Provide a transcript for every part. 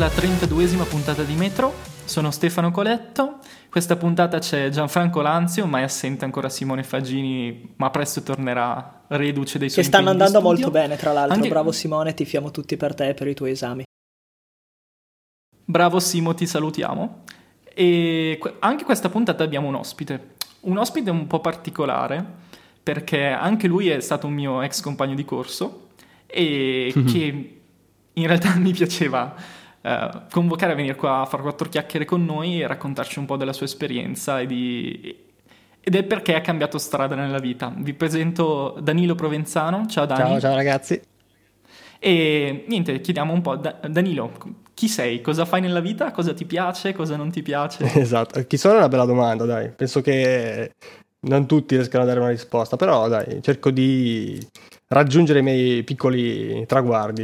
Alla 32esima puntata di Metro. Sono Stefano Coletto. Questa puntata c'è Gianfranco Lanzio, mai assente ancora Simone Fagini, ma presto tornerà reduce dei suoi Che stanno andando molto bene, tra l'altro. Anche- Bravo Simone, ti fiamo tutti per te e per i tuoi esami. Bravo Simo, ti salutiamo. E anche questa puntata abbiamo un ospite. Un ospite un po' particolare, perché anche lui è stato un mio ex compagno di corso e che in realtà mi piaceva eh, convocare a venire qua a fare quattro chiacchiere con noi e raccontarci un po' della sua esperienza e di- ed è perché ha cambiato strada nella vita. Vi presento Danilo Provenzano. Ciao Dani. Ciao, ciao ragazzi. E niente, chiediamo un po', Da- Danilo, chi sei? Cosa fai nella vita? Cosa ti piace? Cosa non ti piace? Esatto, chi sono è una bella domanda, dai. Penso che non tutti riescano a dare una risposta, però dai, cerco di raggiungere i miei piccoli traguardi.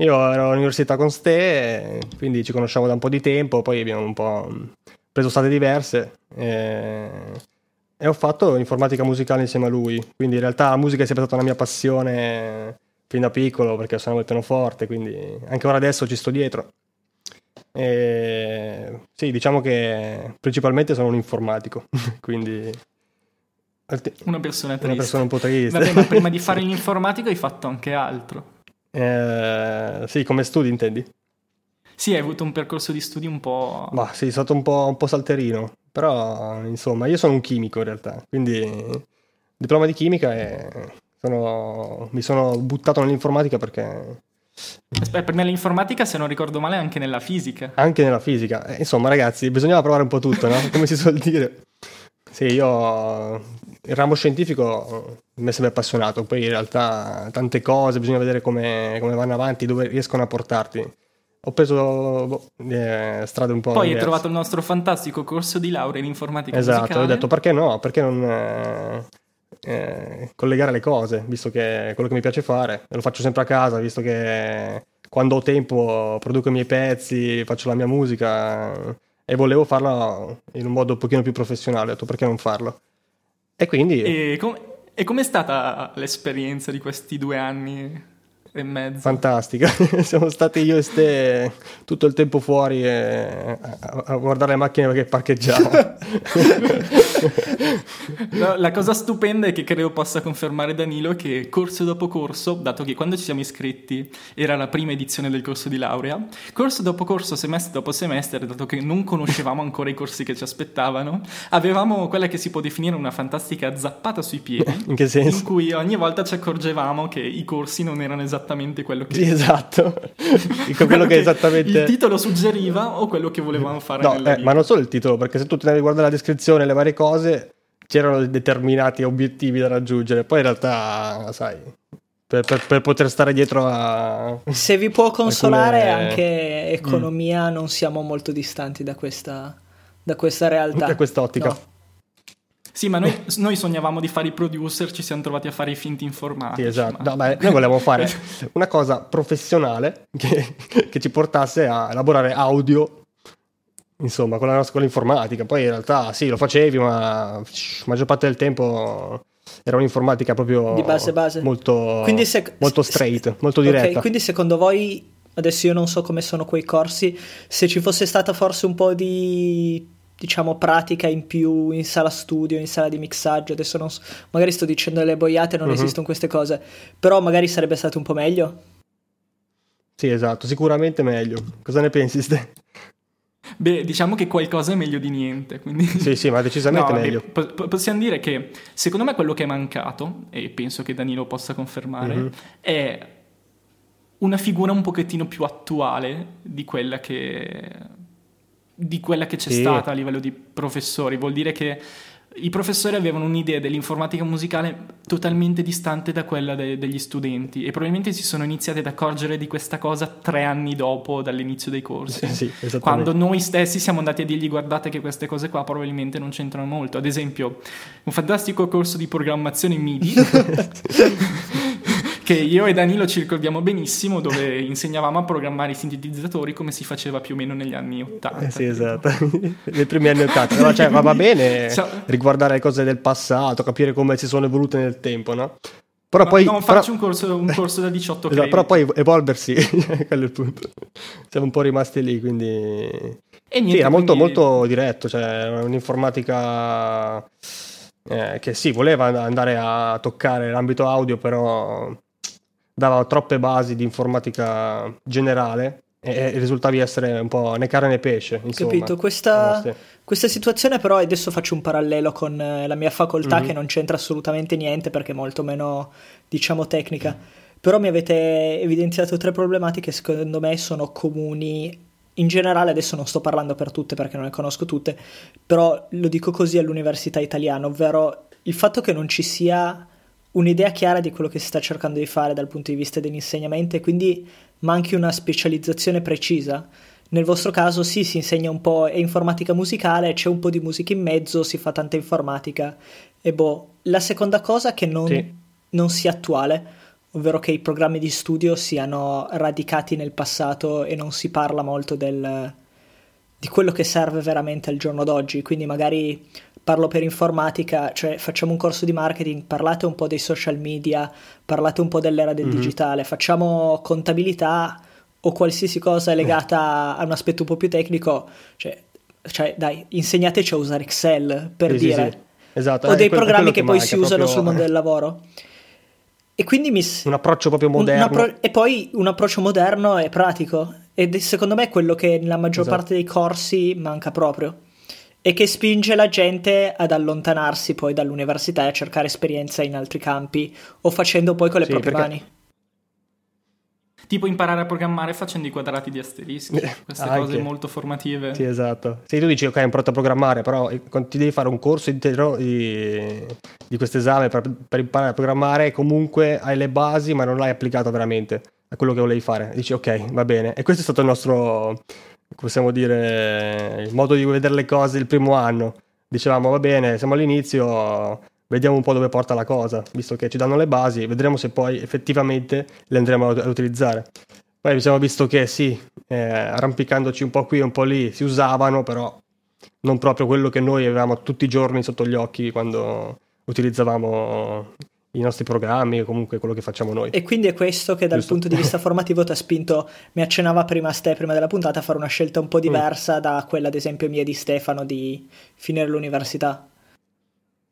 Io ero all'università con Ste, quindi ci conosciamo da un po' di tempo, poi abbiamo un po' preso strade diverse e, e ho fatto informatica musicale insieme a lui, quindi in realtà la musica è sempre stata una mia passione fin da piccolo perché suonavo il pianoforte, quindi anche ora adesso ci sto dietro. E, sì, diciamo che principalmente sono un informatico, quindi Una persona una triste. persona un po' triste. Vabbè, ma prima di fare l'informatico hai fatto anche altro. Eh, sì, come studi intendi? Sì, hai avuto un percorso di studi un po'... Ma sì, è stato un po', un po' salterino, però insomma io sono un chimico in realtà, quindi diploma di chimica e sono- mi sono buttato nell'informatica perché Aspetta, per me l'informatica, se non ricordo male, anche nella fisica. anche nella fisica, eh, insomma ragazzi, bisognava provare un po' tutto, no? Come si suol dire. Sì, io il ramo scientifico mi è sempre appassionato, poi in realtà tante cose, bisogna vedere come, come vanno avanti, dove riescono a portarti. Ho preso boh, eh, strade un po' Poi hai trovato il nostro fantastico corso di laurea in informatica Esatto, musicale. ho detto perché no, perché non eh, eh, collegare le cose, visto che è quello che mi piace fare, lo faccio sempre a casa, visto che quando ho tempo produco i miei pezzi, faccio la mia musica e volevo farlo in un modo un pochino più professionale, ho detto perché non farlo. E quindi E, com- e com'è stata l'esperienza di questi due anni e mezzo? fantastica, siamo stati io e Ste tutto il tempo fuori eh, a, a guardare le macchine che parcheggiavano. No, la cosa stupenda è che credo possa confermare Danilo che corso dopo corso, dato che quando ci siamo iscritti era la prima edizione del corso di laurea, corso dopo corso, semestre dopo semestre, dato che non conoscevamo ancora i corsi che ci aspettavano, avevamo quella che si può definire una fantastica zappata sui piedi, In che senso? in cui ogni volta ci accorgevamo che i corsi non erano esattamente quello che... Sì, esatto. Dico quello che esattamente... il titolo suggeriva o quello che volevamo fare No, eh, ma non solo il titolo, perché se tu ti andavi a guardare la descrizione le varie cose, c'erano determinati obiettivi da raggiungere. Poi in realtà, sai, per, per- per poter stare dietro a... Se vi può consolare, Alcune- anche economia, non siamo molto distanti da questa, da questa realtà. Da quest'ottica. No. Sì, ma noi, noi sognavamo di fare i producer, ci siamo trovati a fare i finti informatici. Sì, esatto. ma- No, beh, noi volevamo fare una cosa professionale che, che ci portasse a elaborare audio, insomma, con la nostra con l'informatica. Poi in realtà sì, lo facevi, ma la maggior parte del tempo era un'informatica proprio Di base base. molto, Quindi se- molto se- straight, molto Ok, diretta. quindi secondo voi, adesso io non so come sono quei corsi, se ci fosse stata forse un po' di diciamo pratica in più in sala studio, in sala di mixaggio, adesso non so, magari sto dicendo delle boiate, non Mhm. esistono queste cose, però magari sarebbe stato un po' meglio. Sì, esatto, sicuramente meglio. Cosa ne pensi, Ste? Beh, diciamo che qualcosa è meglio di niente, quindi... Sì, sì, ma decisamente No, meglio. po- possiamo dire che secondo me quello che è mancato, e penso che Danilo possa confermare, Mhm. è una figura un pochettino più attuale di quella che, di quella che c'è Sì. stata a livello di professori. Vuol dire che i professori avevano un'idea dell'informatica musicale totalmente distante da quella de- degli studenti e probabilmente si sono iniziati ad accorgere di questa cosa tre anni dopo dall'inizio dei corsi. Sì, sì, esattamente. Quando noi stessi siamo andati a dirgli guardate che queste cose qua probabilmente non c'entrano molto. Ad esempio, un fantastico corso di programmazione MIDI che io e Danilo ci ricordiamo benissimo dove insegnavamo a programmare i sintetizzatori come si faceva più o meno negli anni 80. Eh sì, esatto. Nei primi anni 80. No, cioè, va va bene Sa- riguardare le cose del passato, capire come si sono evolute nel tempo, no? Però poi, non però- faccio un, corso, un corso da 18 Esatto, però poi evolversi, quello è il punto. Siamo un po' rimasti lì, quindi... E Sì, niente, era molto, quindi- molto diretto, cioè un'informatica eh, che sì, voleva andare a toccare l'ambito audio, però dava troppe basi di informatica generale e, risultavi essere un po' né carne né pesce, insomma. Capito? Questa, questa situazione però, adesso faccio un parallelo con eh, la mia facoltà Mhm. che non c'entra assolutamente niente perché è molto meno, diciamo, tecnica. Però mi avete evidenziato tre problematiche che secondo me sono comuni. In generale, adesso non sto parlando per tutte perché non le conosco tutte, però lo dico così all'università italiana, ovvero il fatto che non ci sia un'idea chiara di quello che si sta cercando di fare dal punto di vista dell'insegnamento e quindi manchi una specializzazione precisa. Nel vostro caso sì, si insegna un po' è informatica musicale, c'è un po' di musica in mezzo, si fa tanta informatica e boh. La seconda cosa è che non, Sì. non sia attuale, ovvero che i programmi di studio siano radicati nel passato e non si parla molto del, di quello che serve veramente al giorno d'oggi. Quindi magari parlo per informatica, cioè facciamo un corso di marketing, parlate un po' dei social media, parlate un po' dell'era del Mhm. digitale, facciamo contabilità o qualsiasi cosa legata a un aspetto un po' più tecnico, cioè, cioè, dai, insegnateci a usare Excel per Sì, sì, dire, sì. Esatto, o è dei quello- programmi quello che, poi si usano proprio- sul mondo del lavoro. E quindi mi... Un approccio proprio moderno. appro- e poi un approccio moderno e pratico. Ed è secondo me quello che nella maggior Esatto. parte dei corsi manca proprio. E che spinge la gente ad allontanarsi poi dall'università e a cercare esperienza in altri campi o facendo poi con le Sì, proprie perché- mani. Tipo imparare a programmare facendo i quadrati di asterischi, queste Anche. cose molto formative. Sì, esatto. Se tu dici, ok, hai imparato a programmare, però eh, quando ti devi fare un corso intero di, di questo esame per, per imparare a programmare, comunque hai le basi, ma non l'hai applicato veramente a quello che volevi fare. Dici, ok, va bene. E questo è stato il nostro, possiamo dire, il modo di vedere le cose il primo anno. Dicevamo, va bene, siamo all'inizio, vediamo un po' dove porta la cosa, visto che ci danno le basi, vedremo se poi effettivamente le andremo ad utilizzare. Poi abbiamo visto che sì, eh, arrampicandoci un po' qui e un po' lì, si usavano, però non proprio quello che noi avevamo tutti i giorni sotto gli occhi quando utilizzavamo i nostri programmi o comunque quello che facciamo noi. E quindi è questo che dal Giusto. punto di vista formativo ti ha spinto, mi accennava prima Ste, prima della puntata, a fare una scelta Mm. un po' diversa da quella ad esempio mia e di Stefano di finire l'università.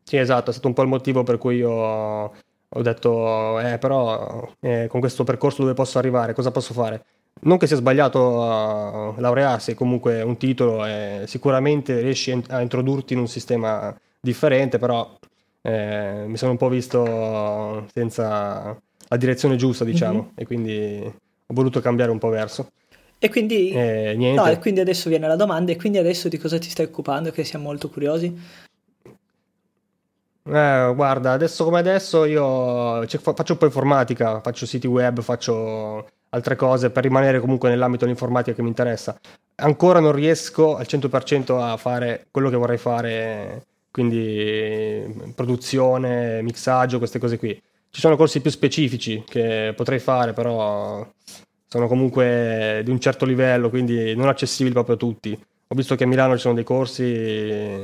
Sì, esatto, è stato un po' il motivo per cui io ho detto, eh, però eh, con questo percorso dove posso arrivare, cosa posso fare? Non che sia sbagliato a laurearsi, comunque un titolo e sicuramente riesci a a introdurti in un sistema differente, però eh, mi sono un po' visto senza la direzione giusta, diciamo, Mhm. e quindi ho voluto cambiare un po' verso. E quindi, E niente. no, e quindi adesso viene la domanda, e quindi adesso di cosa ti stai occupando? Che siamo molto curiosi. Eh, guarda, adesso come adesso io cioè, fa- faccio un po' informatica, faccio siti web, faccio altre cose per rimanere comunque nell'ambito dell'informatica che mi interessa. Ancora non riesco al 100% a fare quello che vorrei fare, quindi produzione, mixaggio, queste cose qui. Ci sono corsi più specifici che potrei fare, però sono comunque di un certo livello, quindi non accessibili proprio a tutti. Ho visto che a Milano ci sono dei corsi,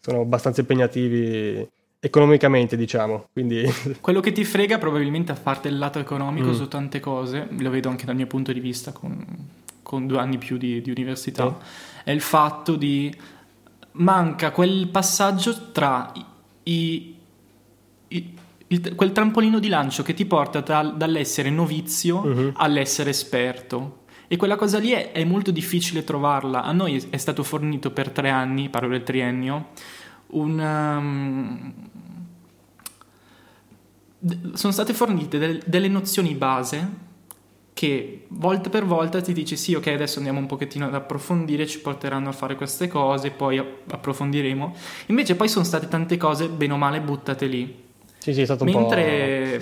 sono abbastanza impegnativi economicamente, diciamo, quindi Quello che ti frega probabilmente a parte il lato economico Mm. su tante cose, lo vedo anche dal mio punto di vista con, con due anni più di, di università, è il fatto di manca quel passaggio tra i, i- il- quel trampolino di lancio che ti porta dal- dall'essere novizio Mhm. all'essere esperto. E quella cosa lì è, è molto difficile trovarla. A noi è stato fornito per tre anni, parlo del triennio, un, um, sono state fornite del- delle nozioni base che volta per volta ti dice sì, ok, adesso andiamo un pochettino ad approfondire, ci porteranno a fare queste cose, poi app- approfondiremo. Invece poi sono state tante cose bene o male buttate lì. sì, sì, è stato un Mentre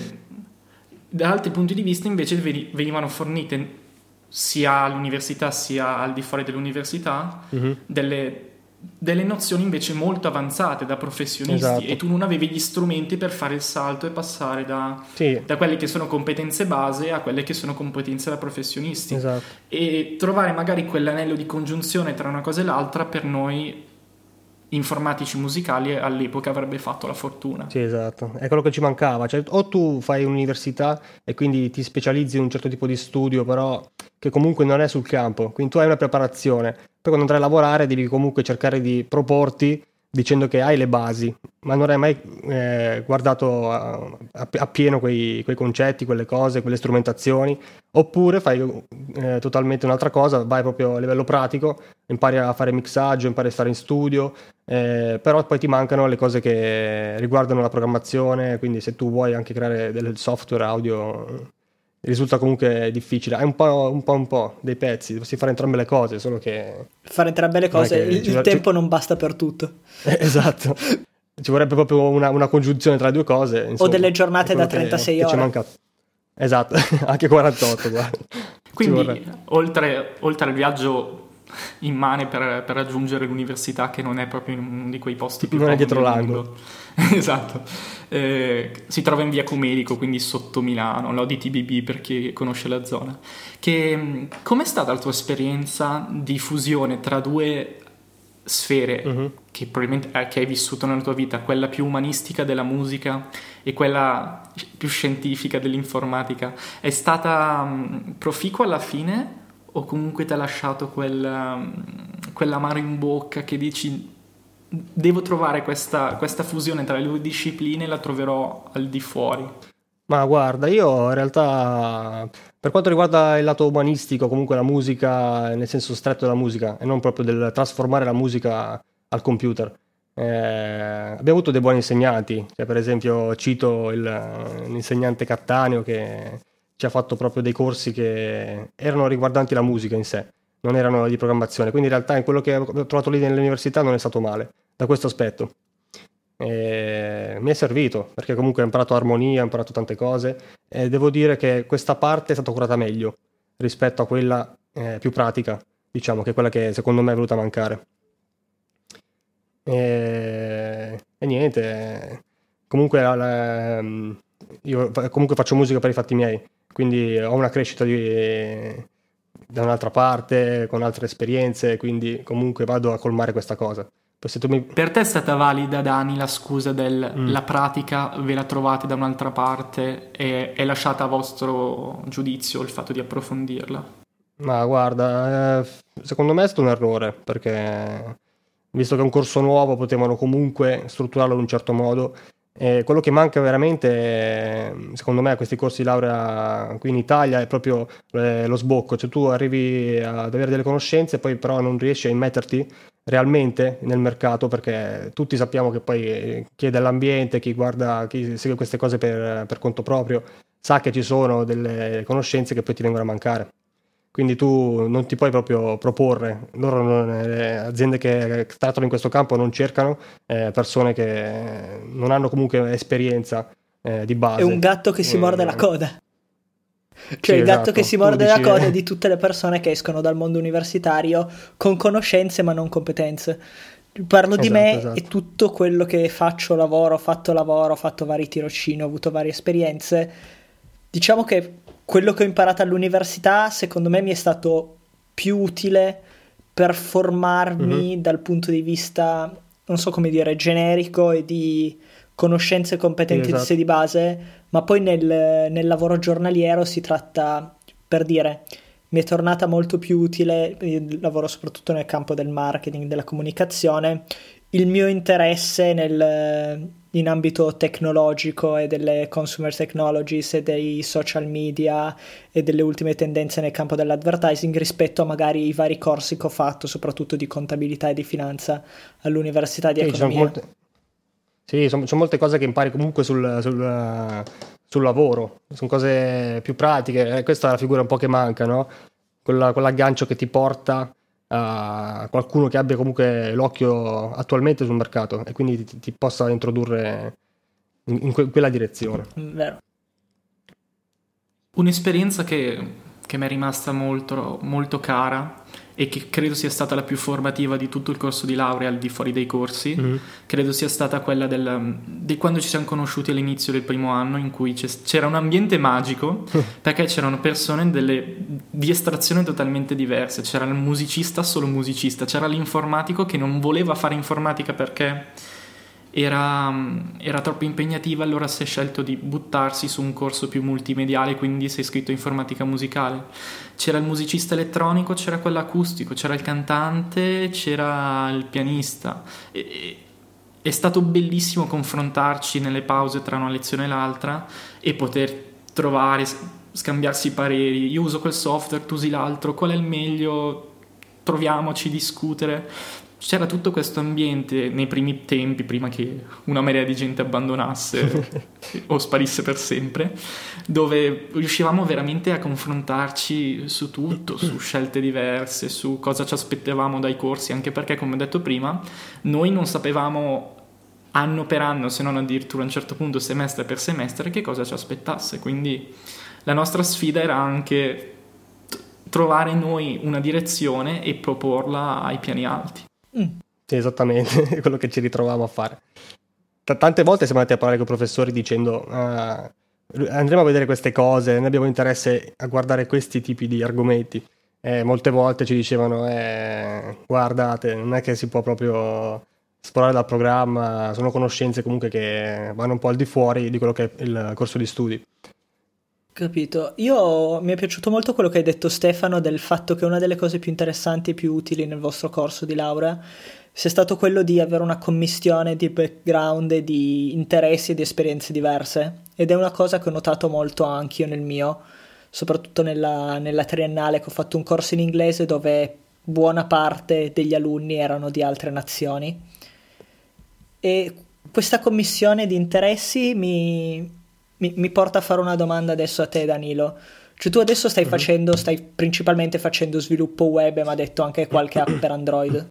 da altri punti di vista invece veni- venivano fornite sia all'università sia al di fuori dell'università po'... Mhm. delle, delle nozioni invece molto avanzate da professionisti Esatto. e tu non avevi gli strumenti per fare il salto e passare da, Sì, da quelle che sono competenze base a quelle che sono competenze da professionisti esatto. e trovare magari quell'anello di congiunzione tra una cosa e l'altra per noi informatici musicali all'epoca avrebbe fatto la fortuna. Sì, esatto, è quello che ci mancava. Cioè, o tu fai un'università e quindi ti specializzi in un certo tipo di studio, però che comunque non è sul campo, quindi tu hai una preparazione. Poi quando andrai a lavorare devi comunque cercare di proporti dicendo che hai le basi, ma non hai mai eh, guardato a, a, a pieno quei, quei, concetti, quelle cose, quelle strumentazioni, oppure fai eh, totalmente un'altra cosa, vai proprio a livello pratico, impari a fare mixaggio, impari a stare in studio, eh, però poi ti mancano le cose che riguardano la programmazione, quindi se tu vuoi anche creare del software audio risulta comunque difficile. Hai un po', un po', un po' dei pezzi, dovresti fare entrambe le cose, solo che... Fare entrambe le cose, il, il tempo ci... non basta per tutto. Eh, esatto. Ci vorrebbe proprio una, una, congiunzione tra le due cose. Insomma, o delle giornate da 36 che, ore. Che esatto, anche 48. Quindi, oltre, oltre al viaggio immane per, per, raggiungere l'università che non è proprio in uno di quei posti più non è dietro l'angolo esatto. Eh, si trova in via Comelico quindi sotto Milano l'ODTBB per chi conosce la zona. Che, com'è stata la tua esperienza di fusione tra due sfere uh-huh. che probabilmente eh, che hai vissuto nella tua vita? Quella più umanistica della musica e quella più scientifica dell'informatica. È stata um, proficua alla fine o comunque ti ha lasciato quel, um, quell'amaro in bocca che dici devo trovare questa, questa fusione tra le due discipline e la troverò al di fuori? Ma guarda, io in realtà per quanto riguarda il lato umanistico, comunque la musica nel senso stretto della musica e non proprio del trasformare la musica al computer. Eh, abbiamo avuto dei buoni insegnanti, cioè, per esempio cito il, l'insegnante Cattaneo che ci ha fatto proprio dei corsi che erano riguardanti la musica in sé, non erano di programmazione. Quindi in realtà in quello che ho trovato lì nell'università non è stato male da questo aspetto. E mi è servito perché comunque ho imparato armonia, ho imparato tante cose e devo dire che questa parte è stata curata meglio rispetto a quella eh, più pratica, diciamo, che è quella che secondo me è venuta a mancare. E, e niente, comunque la, io comunque faccio musica per i fatti miei, quindi ho una crescita di, da un'altra parte, con altre esperienze, quindi comunque vado a colmare questa cosa. Mi... Per te è stata valida, Dani, la scusa del mm. la pratica ve la trovate da un'altra parte e è lasciata a vostro giudizio il fatto di approfondirla? Ma guarda, eh, secondo me è stato un errore perché visto che è un corso nuovo potevano comunque strutturarlo in un certo modo eh, quello che manca veramente, secondo me, a questi corsi di laurea qui in Italia è proprio eh, lo sbocco, cioè tu arrivi ad avere delle conoscenze, poi però non riesci a immetterti realmente nel mercato perché tutti sappiamo che poi chi è dell'ambiente, chi guarda, chi segue queste cose per, per conto proprio, sa che ci sono delle conoscenze che poi ti vengono a mancare quindi tu non ti puoi proprio proporre. Loro, non, eh, aziende che trattano in questo campo non cercano eh, persone che non hanno comunque esperienza eh, di base. È un gatto che si morde la mm. coda. Cioè sì, il gatto esatto. che si morde dici... la coda di tutte le persone che escono dal mondo universitario con conoscenze ma non competenze. Parlo esatto, di me esatto. e tutto quello che faccio, lavoro, ho fatto lavoro, ho fatto vari tirocini, ho avuto varie esperienze. Diciamo che quello che ho imparato all'università secondo me mi è stato più utile per formarmi mm-hmm. dal punto di vista, non so come dire, generico e di conoscenze e competenze esatto. di base, ma poi nel, nel, lavoro giornaliero si tratta, per dire, mi è tornata molto più utile, lavoro soprattutto nel campo del marketing, della comunicazione, il mio interesse nel, in ambito tecnologico e delle consumer technologies e dei social media e delle ultime tendenze nel campo dell'advertising rispetto a magari i vari corsi che ho fatto, soprattutto di contabilità e di finanza all'Università di sì, Economia. Molte... Sì, sono, sono, molte cose che impari comunque sul, sul, sul lavoro, sono cose più pratiche, questa è la figura un po' che manca, no? Quella, quell'aggancio che ti porta a qualcuno che abbia comunque l'occhio attualmente sul mercato e quindi ti, ti possa introdurre in, in que- quella direzione. Vero. Un'esperienza che che mi è rimasta molto, molto cara e che credo sia stata la più formativa di tutto il corso di laurea al di fuori dei corsi, mm-hmm. credo sia stata quella del, di quando ci siamo conosciuti all'inizio del primo anno in cui c'era un ambiente magico perché c'erano persone delle, di estrazione totalmente diverse, c'era il musicista solo musicista, c'era l'informatico che non voleva fare informatica perché era, era, troppo impegnativa, allora si è scelto di buttarsi su un corso più multimediale, quindi si è iscritto in informatica musicale. C'era il musicista elettronico, c'era quello acustico, c'era il cantante, c'era il pianista. E, è stato bellissimo confrontarci nelle pause tra una lezione e l'altra e poter trovare, scambiarsi pareri. Io uso quel software, tu usi l'altro, qual è il meglio? Troviamoci, discutere c'era tutto questo ambiente nei primi tempi, prima che una marea di gente abbandonasse o sparisse per sempre, dove riuscivamo veramente a confrontarci su tutto, su scelte diverse, su cosa ci aspettavamo dai corsi, anche perché, come ho detto prima, noi non sapevamo anno per anno, se non addirittura a un certo punto semestre per semestre, che cosa ci aspettasse. Quindi la nostra sfida era anche trovare noi una direzione e proporla ai piani alti. Mm. Sì, esattamente, quello che ci ritrovavamo a fare. T- tante volte siamo andati a parlare con i professori dicendo ah, andremo a vedere queste cose, noi abbiamo interesse a guardare questi tipi di argomenti. E molte volte ci dicevano, eh, guardate, non è che si può proprio esplorare dal programma, sono conoscenze comunque che vanno un po' al di fuori di quello che è il corso di studi. Capito. Io mi è piaciuto molto quello che hai detto Stefano del fatto che una delle cose più interessanti e più utili nel vostro corso di laurea sia stato quello di avere una commistione di background di interessi e di esperienze diverse. Ed è una cosa che ho notato molto anch'io nel mio, soprattutto nella, nella triennale che ho fatto un corso in inglese dove buona parte degli alunni erano di altre nazioni. E questa commissione di interessi mi, mi, mi, porta a fare una domanda adesso a te, Danilo. Cioè, tu adesso stai uh-huh. facendo, stai principalmente facendo sviluppo web, ma ha detto anche qualche app per Android.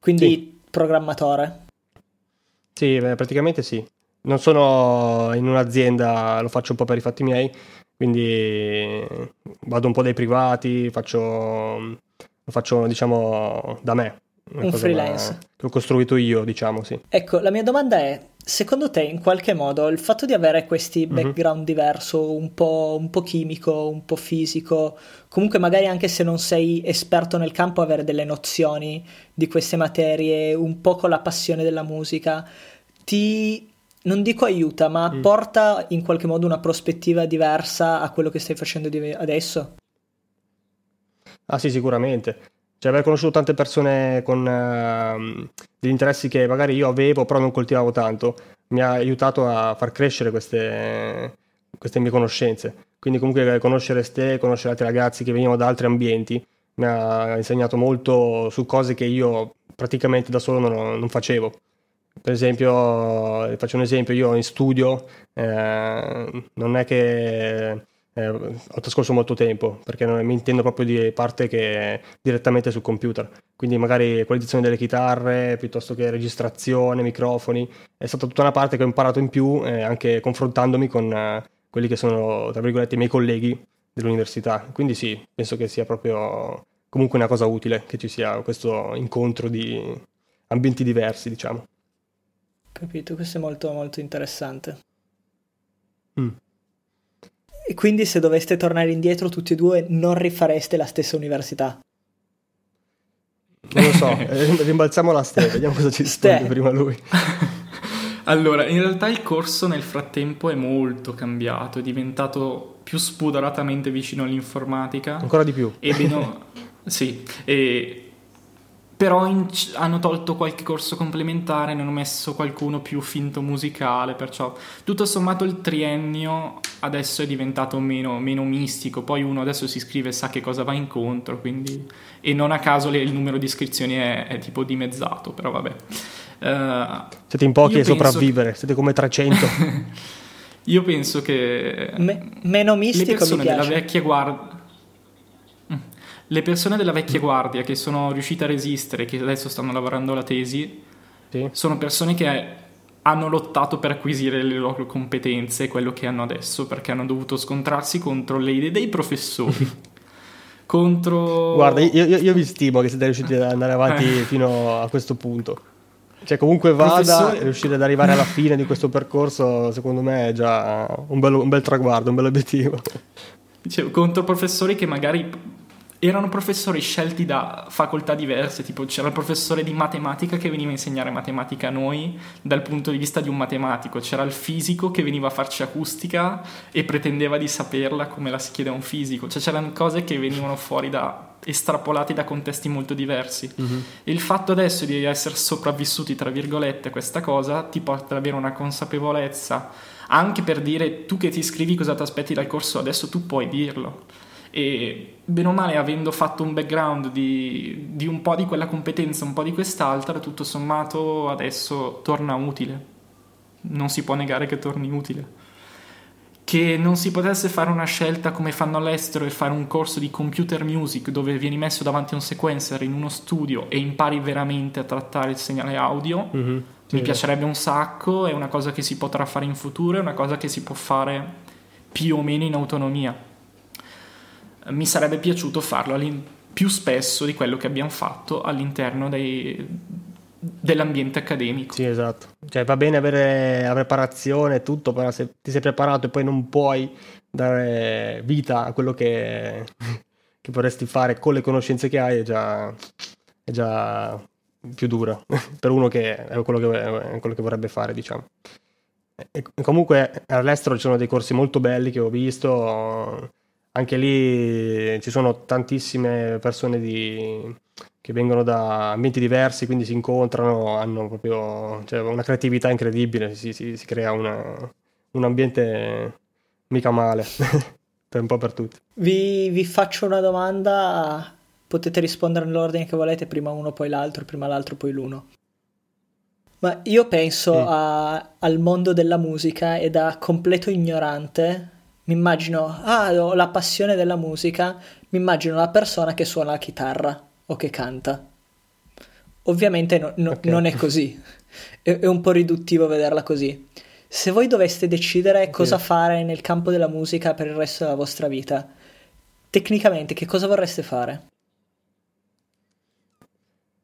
Quindi sì. programmatore. Sì, beh, praticamente sì. Non sono in un'azienda, lo faccio un po' per i fatti miei, quindi vado un po' dai privati, faccio, lo faccio diciamo da me. Un freelance. Che ho costruito io, diciamo, sì. Ecco, la mia domanda è, secondo te in qualche modo il fatto di avere questi mhm. background mm-hmm. diverso, un po', un po', chimico, un po' fisico, comunque magari anche se non sei esperto nel campo avere delle nozioni di queste materie, un po' con la passione della musica, ti non dico aiuta, ma mm. porta in qualche modo una prospettiva diversa a quello che stai facendo adesso? Ah sì, sicuramente. Cioè, aver conosciuto tante persone con uh, degli interessi che magari io avevo, però non coltivavo tanto, mi ha aiutato a far crescere queste, queste mie conoscenze. Quindi, comunque, conoscere ste, conoscere altri ragazzi che venivano da altri ambienti, mi ha insegnato molto su cose che io praticamente da solo non, non facevo. Per esempio, faccio un esempio, io in studio eh, non è che eh, ho trascorso molto tempo perché non mi intendo proprio di parte che direttamente sul computer. Quindi magari equalizzazione delle chitarre piuttosto che registrazione, microfoni è stata tutta una parte che ho imparato in più eh, anche confrontandomi con eh, quelli che sono tra virgolette i miei colleghi dell'università. Quindi sì, penso che sia proprio comunque una cosa utile che ci sia questo incontro di ambienti diversi diciamo. Capito, questo è molto molto interessante. Mm. E quindi se doveste tornare indietro tutti e due non rifareste la stessa università? Non lo so, eh, rimbalziamo la stella, vediamo cosa ci risponde prima lui. allora, in realtà il corso nel frattempo è molto cambiato, è diventato più spudoratamente vicino all'informatica. Ancora di più. E meno... sì, e però in, hanno tolto qualche corso complementare, ne hanno messo qualcuno più finto musicale, perciò tutto sommato il triennio adesso è diventato meno, meno mistico, poi uno adesso si iscrive e sa che cosa va incontro, quindi... e non a caso le, il numero di iscrizioni è, è tipo dimezzato, però vabbè. Uh, siete in pochi a sopravvivere, che... siete come 300. io penso che... Me- meno mistico le persone della vecchia guardia le persone della vecchia guardia che sono riuscite a resistere, che adesso stanno lavorando alla tesi, sì. sono persone che hanno lottato per acquisire le loro competenze, quello che hanno adesso, perché hanno dovuto scontrarsi contro le idee dei professori. contro... Guarda, io, io, io, vi stimo che siete riusciti ad andare avanti eh. fino a questo punto. Cioè, comunque vada, Professore... riuscire ad arrivare alla fine di questo percorso, secondo me è già un, bello, un bel traguardo, un bel obiettivo. Dicevo, contro professori che magari erano professori scelti da facoltà diverse, tipo c'era il professore di matematica che veniva a insegnare matematica a noi dal punto di vista di un matematico, c'era il fisico che veniva a farci acustica e pretendeva di saperla come la si chiede a un fisico, cioè c'erano cose che venivano fuori da estrapolate da contesti molto diversi. Uh-huh. Il fatto adesso di essere sopravvissuti, tra virgolette, a questa cosa ti porta ad avere una consapevolezza anche per dire tu che ti iscrivi cosa ti aspetti dal corso, adesso tu puoi dirlo e bene o male avendo fatto un background di, di, un po' di quella competenza, un po' di quest'altra, tutto sommato adesso torna utile. Non si può negare che torni utile. Che non si potesse fare una scelta come fanno all'estero e fare un corso di computer music dove vieni messo davanti a un sequencer in uno studio e impari veramente a trattare il segnale audio. Mm-hmm, sì. Mi piacerebbe un sacco, è una cosa che si potrà fare in futuro, è una cosa che si può fare più o meno in autonomia mi sarebbe piaciuto farlo più spesso di quello che abbiamo fatto all'interno dei, dell'ambiente accademico. Sì, esatto. Cioè, va bene avere la preparazione e tutto, però se ti sei preparato e poi non puoi dare vita a quello che, che vorresti fare con le conoscenze che hai, è già, è già più dura per uno che è quello che, è quello che vorrebbe fare, diciamo. E comunque all'estero ci sono dei corsi molto belli che ho visto anche lì ci sono tantissime persone di, che vengono da ambienti diversi, quindi si incontrano, hanno proprio cioè, una creatività incredibile, si, si, si crea una, un ambiente mica male, per un po' per tutti. Vi, vi faccio una domanda, potete rispondere nell'ordine che volete, prima uno poi l'altro, prima l'altro poi l'uno. Ma io penso mm. a, al mondo della musica e da completo ignorante mi immagino, ah, ho la passione della musica, mi immagino la persona che suona la chitarra o che canta. Ovviamente no, no, okay. non è così, è, è, un po' riduttivo vederla così. Se voi doveste decidere okay. cosa fare nel campo della musica per il resto della vostra vita, tecnicamente che cosa vorreste fare?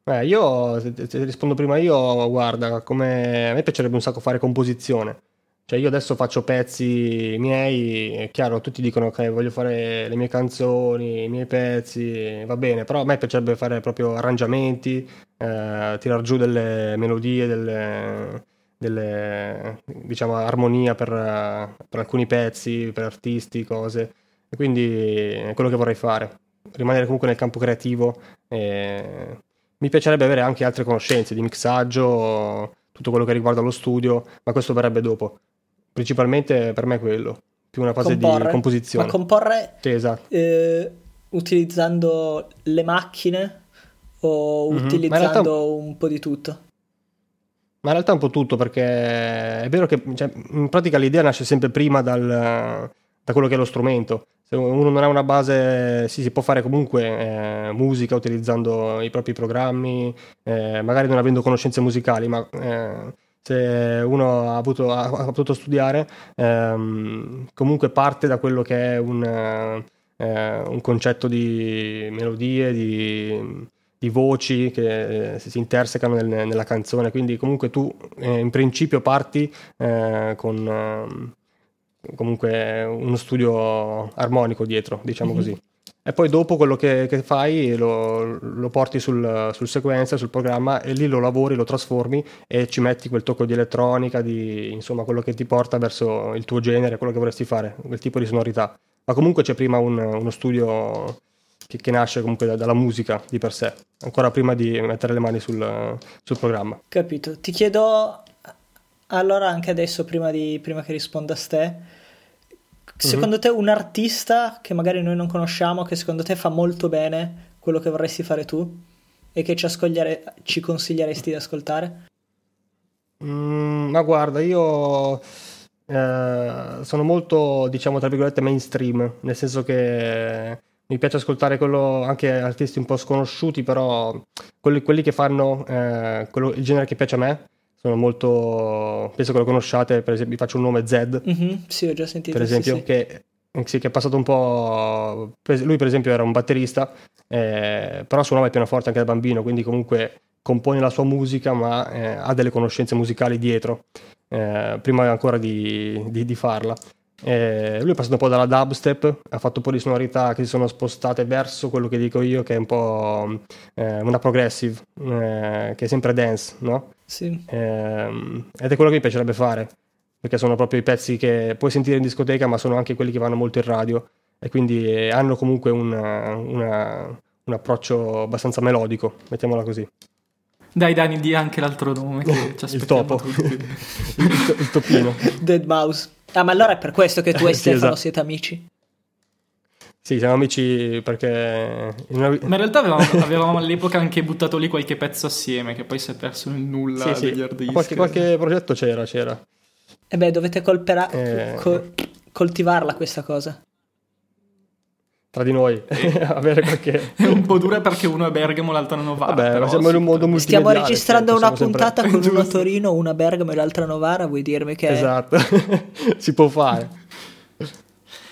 Eh, io, se, se rispondo prima io, guarda, come a me piacerebbe un sacco fare composizione cioè io adesso faccio pezzi miei, è chiaro, tutti dicono che voglio fare le mie canzoni, i miei pezzi, va bene, però a me piacerebbe fare proprio arrangiamenti, eh, tirar giù delle melodie, delle, delle diciamo, armonia per, per, alcuni pezzi, per artisti, cose. E quindi è quello che vorrei fare, rimanere comunque nel campo creativo. E mi piacerebbe avere anche altre conoscenze di mixaggio, tutto quello che riguarda lo studio, ma questo verrebbe dopo. Principalmente per me è quello, più una fase comporre. di composizione. Ma comporre sì, esatto. eh, utilizzando le macchine o mm-hmm. utilizzando realtà... un po' di tutto? Ma in realtà un po' tutto, perché è vero che cioè, in pratica l'idea nasce sempre prima dal, da quello che è lo strumento. Se uno non ha una base, sì, si può fare comunque eh, musica utilizzando i propri programmi, eh, magari non avendo conoscenze musicali, ma eh, se uno ha, avuto, ha, ha potuto studiare, ehm, comunque parte da quello che è un, eh, un concetto di melodie, di, di voci che eh, si intersecano nel, nella canzone, quindi comunque tu eh, in principio parti eh, con ehm, comunque uno studio armonico dietro, diciamo mm-hmm. così e poi dopo quello che, che fai lo, lo porti sul, sul, sequencer, sul programma e lì lo lavori, lo trasformi e ci metti quel tocco di elettronica, di, insomma quello che ti porta verso il tuo genere, quello che vorresti fare, quel tipo di sonorità. Ma comunque c'è prima un, uno studio che, che, nasce comunque da, dalla musica di per sé, ancora prima di mettere le mani sul, sul programma. Capito. Ti chiedo allora anche adesso, prima, di, prima che risponda a te, Secondo mm-hmm. te un artista che magari noi non conosciamo, che secondo te fa molto bene quello che vorresti fare tu e che ci, ci consiglieresti di ascoltare? Mm, ma guarda, io eh, sono molto, diciamo, tra virgolette, mainstream, nel senso che mi piace ascoltare quello, anche artisti un po' sconosciuti, però quelli, quelli che fanno eh, quello, il genere che piace a me sono molto... penso che lo conosciate, per esempio vi faccio un nome Z, Mhm, Sì, ho già sentito. per sì, esempio, sì. Che, sì, che è passato un po'... Lui per esempio era un batterista, eh, però suonava il pianoforte anche da bambino, quindi comunque compone la sua musica, ma eh, ha delle conoscenze musicali dietro, eh, prima ancora di, di- di farla. Eh, lui è passato un po' dalla dubstep, ha fatto un po' di sonorità che si sono spostate verso quello che dico io, che è un po' eh, una progressive, eh, che è sempre dance, no? Sì. Ehm, ed è quello che mi piacerebbe fare perché sono proprio i pezzi che puoi sentire in discoteca ma sono anche quelli che vanno molto in radio e quindi hanno comunque un, una- un approccio abbastanza melodico mettiamola così Dai Dani, di anche l'altro nome che ci il aspettiamo topo tutti. il, to- il topino Dead Mouse. Ah, ma allora è per questo che tu e Sì, Stefano esatto. siete amici. sì siamo amici perché in una- Ma in realtà avevamo, avevamo all'epoca anche buttato lì qualche pezzo assieme che poi si è perso nel nulla sì, sì, degli hard disk. qualche, qualche progetto c'era c'era E beh, dovete colpera- Eh. co- coltivarla questa cosa. Tra di noi avere qualche È un po' dura perché uno è Bergamo, l'altro a Novara. vabbè però siamo in un mondo sì, Stiamo multimediale registrando cioè, una possiamo sempre- puntata con uno a. Torino, una a Bergamo e l'altra a Novara. Vuoi dirmi che esatto si può fare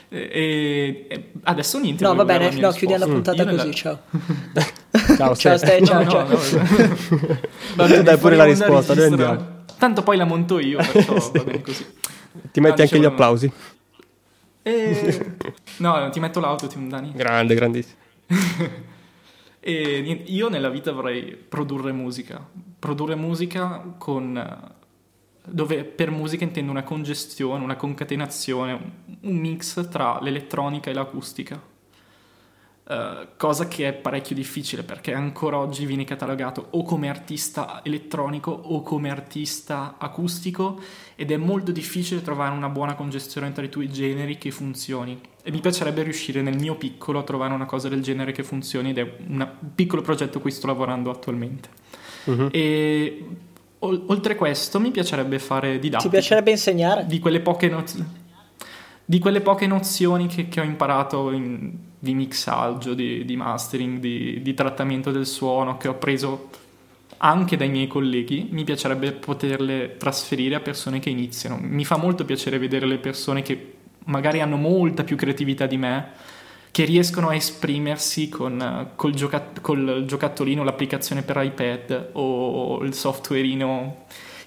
E, e- adesso niente. No, va bene, no, chiudiamo la puntata Io così. Ciao. ciao Ciao. Ste, ciao, No, ciao. no, no. Bene, dai pure la risposta, noi andiamo. Tanto poi la monto io, perciò va bene così. ti metti Ah, anche gli applausi E... No, ti metto l'autotune, Dani. grande grandissimo E io nella vita vorrei produrre musica. Produrre musica con... dove per musica intendo una congestione, una concatenazione, un mix tra l'elettronica e l'acustica. Eh, cosa che è parecchio difficile perché ancora oggi viene catalogato o come artista elettronico o come artista acustico ed è molto difficile trovare una buona congestione tra i due generi che funzioni. E mi piacerebbe riuscire nel mio piccolo a trovare una cosa del genere che funzioni ed è un piccolo progetto a cui sto lavorando attualmente. Mhm. E ol- oltre questo mi piacerebbe fare Ti didattica piacerebbe insegnare? di quelle poche nozioni di quelle poche nozioni che, che ho imparato in- di mixaggio, di, di mastering, di, di trattamento del suono, che ho preso anche dai miei colleghi, mi piacerebbe poterle trasferire a persone che iniziano. Mi fa molto piacere vedere le persone che magari hanno molta più creatività di me, che riescono a esprimersi con, col, gioca- col giocattolino, l'applicazione per iPad o il softwareino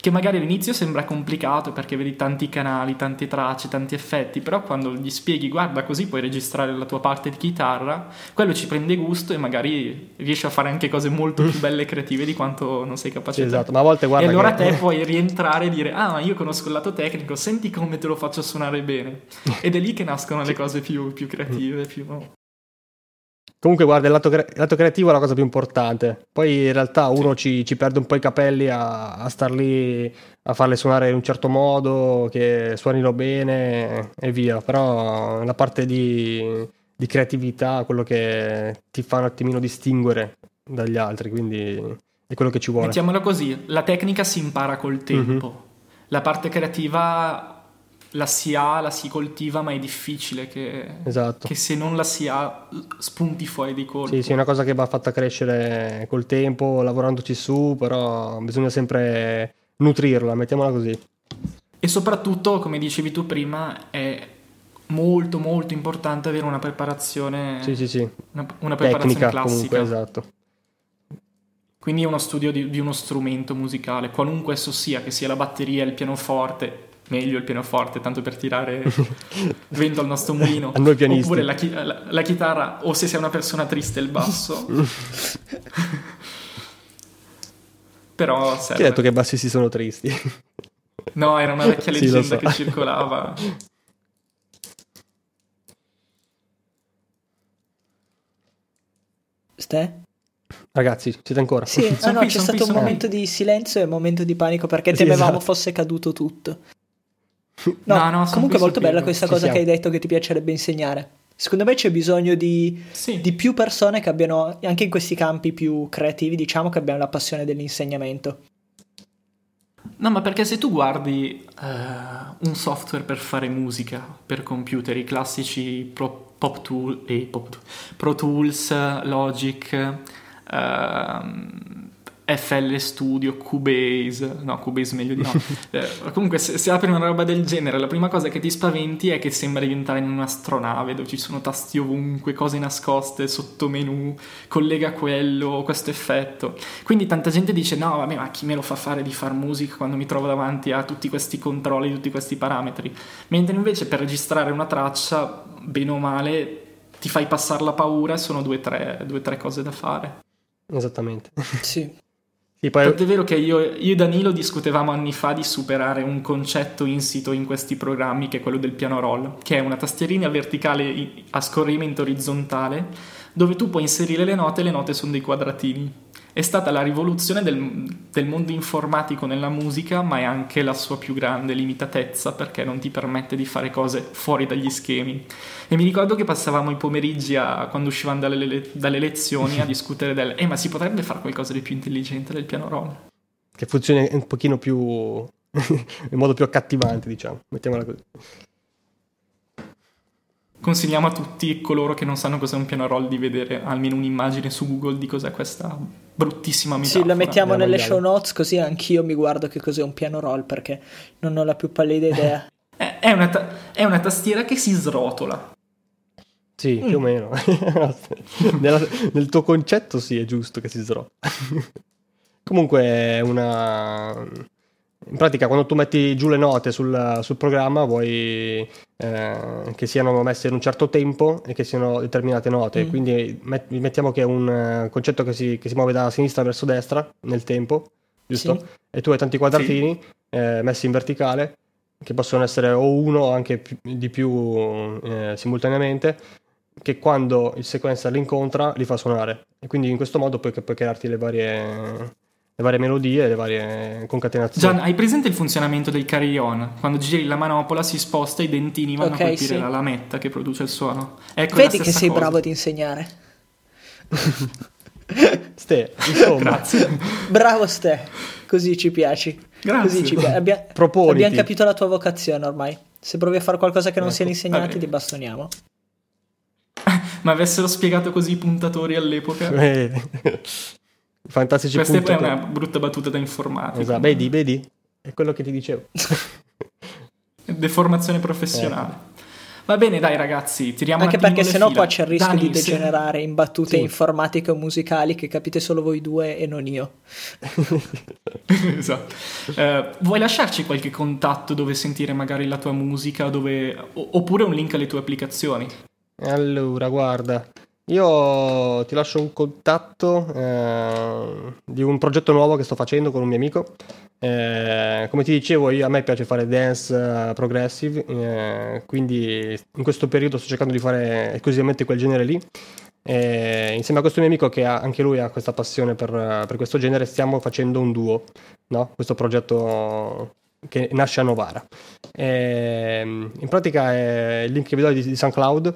che magari all'inizio sembra complicato perché vedi tanti canali, tante tracce, tanti effetti, però quando gli spieghi guarda così puoi registrare la tua parte di chitarra, quello ci prende gusto e magari riesci a fare anche cose molto più belle e creative di quanto non sei capace Sì, esatto, ma a volte guarda e allora che- te puoi rientrare e dire ah ma io conosco il lato tecnico, senti come te lo faccio suonare bene. Ed è lì che nascono le cose più, più creative, più... Comunque, guarda, il lato, cre- il lato creativo è la cosa più importante. Poi in realtà uno ci, ci perde un po' i capelli a, a star lì a farle suonare in un certo modo, che suonino bene e via. Però la parte di, di creatività, quello che ti fa un attimino distinguere dagli altri, quindi è quello che ci vuole. Mettiamola così, la tecnica si impara col tempo, la parte creativa la si ha, la si coltiva, ma è difficile che, Esatto. che se non la si ha spunti fuori di colpo. Sì, sì, è una cosa che va fatta crescere col tempo, lavorandoci su, però bisogna sempre nutrirla, mettiamola così. E soprattutto, come dicevi tu prima, è molto molto importante avere una preparazione, Sì, sì, sì. una, una preparazione Tecnica classica. comunque, esatto. Quindi uno studio di, di uno strumento musicale, qualunque esso sia, che sia la batteria, il pianoforte, meglio il pianoforte, tanto per tirare vento al nostro mulino. A noi pianisti. Oppure la, chi- la- la chitarra, o se sei una persona triste, il basso. Però Chi serve. ha detto che i bassisti sono tristi? No, era una vecchia Sì, leggenda so. che circolava. Ste? Ragazzi, siete ancora? Sì, ah, no, qui, c'è stato qui, un momento di silenzio e un momento di panico perché Sì, temevamo esatto. fosse caduto tutto. No, No, no, comunque è molto bella questa Ci cosa siamo. che hai detto che ti piacerebbe insegnare. Secondo me c'è bisogno di, Sì. di più persone che abbiano, anche in questi campi più creativi, diciamo, che abbiano la passione dell'insegnamento. No, ma perché se tu guardi eh, un software per fare musica per computer, i classici Pro, Pop Tool, eh, Pop Pro Tools, Logic, ehm, FL Studio, Cubase, no, Cubase meglio di no. eh, comunque, se, se, apri una roba del genere, la prima cosa che ti spaventi è che sembra diventare in un'astronave dove ci sono tasti ovunque, cose nascoste, sottomenu, collega quello, questo effetto. Quindi tanta gente dice: No, vabbè, ma chi me lo fa fare di far musica quando mi trovo davanti a tutti questi controlli, tutti questi parametri? Mentre invece per registrare una traccia, bene o male, ti fai passare la paura e sono due o tre, tre cose da fare. Esattamente. Sì. Sì, poi... È vero che io, io, e Danilo discutevamo anni fa di superare un concetto insito in questi programmi che è quello del piano roll, che è una tastierina verticale a scorrimento orizzontale dove tu puoi inserire le note e le note sono dei quadratini è stata la rivoluzione del, del, mondo informatico nella musica, ma è anche la sua più grande limitatezza perché non ti permette di fare cose fuori dagli schemi. E mi ricordo che passavamo i pomeriggi a, quando uscivamo dalle, dalle lezioni a discutere del eh, ma si potrebbe fare qualcosa di più intelligente del piano roll. Che funzioni un pochino più in modo più accattivante, diciamo, mettiamola così consigliamo a tutti coloro che non sanno cos'è un piano roll di vedere almeno un'immagine su Google di cos'è questa bruttissima metafora. Sì, la mettiamo nelle show notes così anch'io mi guardo che cos'è un piano roll perché non ho la più pallida idea. è, una ta- è, una tastiera che si srotola. Sì, più mm. o meno. Nella, nel tuo concetto sì, è giusto che si srotola. Comunque è una in pratica quando tu metti giù le note sul, sul programma vuoi eh, che siano messe in un certo tempo e che siano determinate note, mm. quindi met- mettiamo che è un uh, concetto che si, che si, muove da sinistra verso destra nel tempo, giusto? Sì. E tu hai tanti quadratini sì. eh, messi in verticale che possono essere o uno o anche più, di più eh, simultaneamente che quando il sequencer li incontra li fa suonare e quindi in questo modo puoi, puoi crearti le varie le varie melodie, le varie concatenazioni. Gian, hai presente il funzionamento del carillon? Quando giri la manopola si sposta i dentini vanno okay, a colpire sì. la lametta che produce il suono. Ecco Vedi che sei cosa. bravo ad insegnare. Ste, insomma. Grazie. Bravo Ste, così ci piaci. Grazie. Così ci piaci. Abbia... Abbiamo capito la tua vocazione ormai. Se provi a fare qualcosa che non ecco, siano insegnati, ti bastoniamo. Ma avessero spiegato così i puntatori all'epoca. Eh. Fantastici Questa punti. Questa è una brutta battuta da informatica. Esatto, vedi, vedi? È quello che ti dicevo. Deformazione professionale. Eh. Va bene, dai ragazzi, tiriamo Anche perché sennò poi c'è il rischio Dani, di degenerare se... in battute sì. informatiche o musicali che capite solo voi due e non io. esatto. Uh, vuoi lasciarci qualche contatto dove sentire magari la tua musica dove... oppure un link alle tue applicazioni? Allora, guarda, io ti lascio un contatto eh, di un progetto nuovo che sto facendo con un mio amico. Eh, come ti dicevo, io, a me piace fare dance uh, progressive, eh, quindi in questo periodo sto cercando di fare esclusivamente quel genere lì. insieme a questo mio amico, che ha, anche lui ha questa passione per, per, questo genere, stiamo facendo un duo, no? questo progetto che nasce a Novara. in pratica è il link che vi do di, di SoundCloud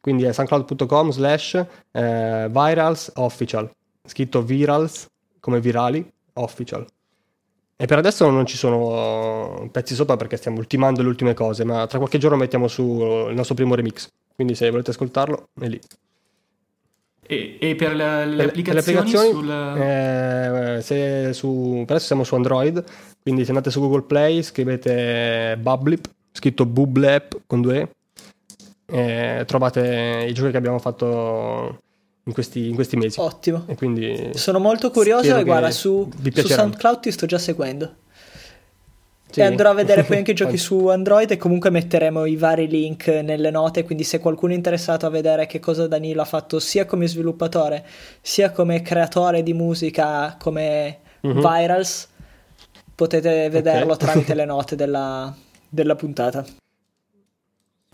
quindi è soundcloud.com slash eh, virals official, scritto virals come virali official. E per adesso non ci sono pezzi sopra perché stiamo ultimando le ultime cose, ma tra qualche giorno mettiamo su il nostro primo remix. Quindi se volete ascoltarlo, è lì. E, e per, le, le, per, applicazioni? Sul... Eh, se su, per adesso siamo su Android, quindi se andate su Google Play scrivete Bublip, scritto Bublep con due E, eh, trovate i giochi che abbiamo fatto in questi, in questi mesi. Ottimo. E quindi Sono molto curioso e guarda, su, su SoundCloud ti sto già seguendo. Sì. E andrò a vedere poi anche i giochi su Android e comunque metteremo i vari link nelle note, quindi se qualcuno è interessato a vedere che cosa Danilo ha fatto sia come sviluppatore, sia come creatore di musica, come mm-hmm. virals, potete vederlo okay. tramite le note della, della puntata.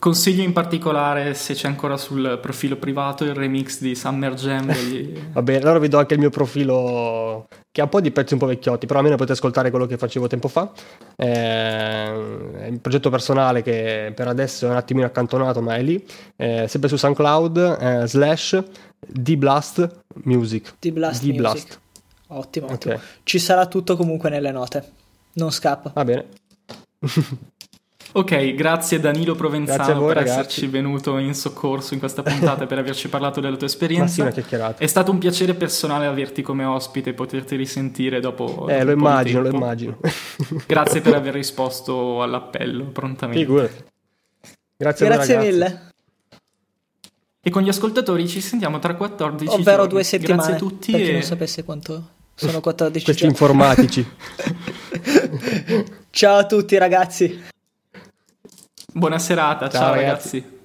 Consiglio in particolare, se c'è ancora sul profilo privato, il remix di Summer Jam. Degli... Va bene, allora vi do anche il mio profilo che ha un po' di pezzi un po' vecchiotti, però almeno potete ascoltare quello che facevo tempo fa. Eh, è un progetto personale che per adesso è un attimino accantonato, ma è lì. Eh, sempre su SoundCloud, eh, slash D-Blast Music. D-Blast, D-Blast. Ottimo, ottimo. Okay. Ci sarà tutto comunque nelle note. Non scappa. Va bene. Ok, grazie Danilo Grazie Provenzano voi, per ragazzi. esserci venuto in soccorso in questa puntata e per averci parlato della tua esperienza. È stato un piacere personale averti come ospite e poterti risentire dopo. dopo Eh, un lo immagino, lo immagino. Grazie per aver risposto all'appello prontamente. Figurati. Grazie, a voi, Grazie ragazzi. mille. E con gli ascoltatori ci sentiamo tra 14 Ovvero giorni. due settimane. Grazie a tutti per chi e non sapesse quanto sono 14 Questi giorni. informatici. Ciao a tutti ragazzi. Buona serata. Ciao, Ciao, ragazzi. ragazzi.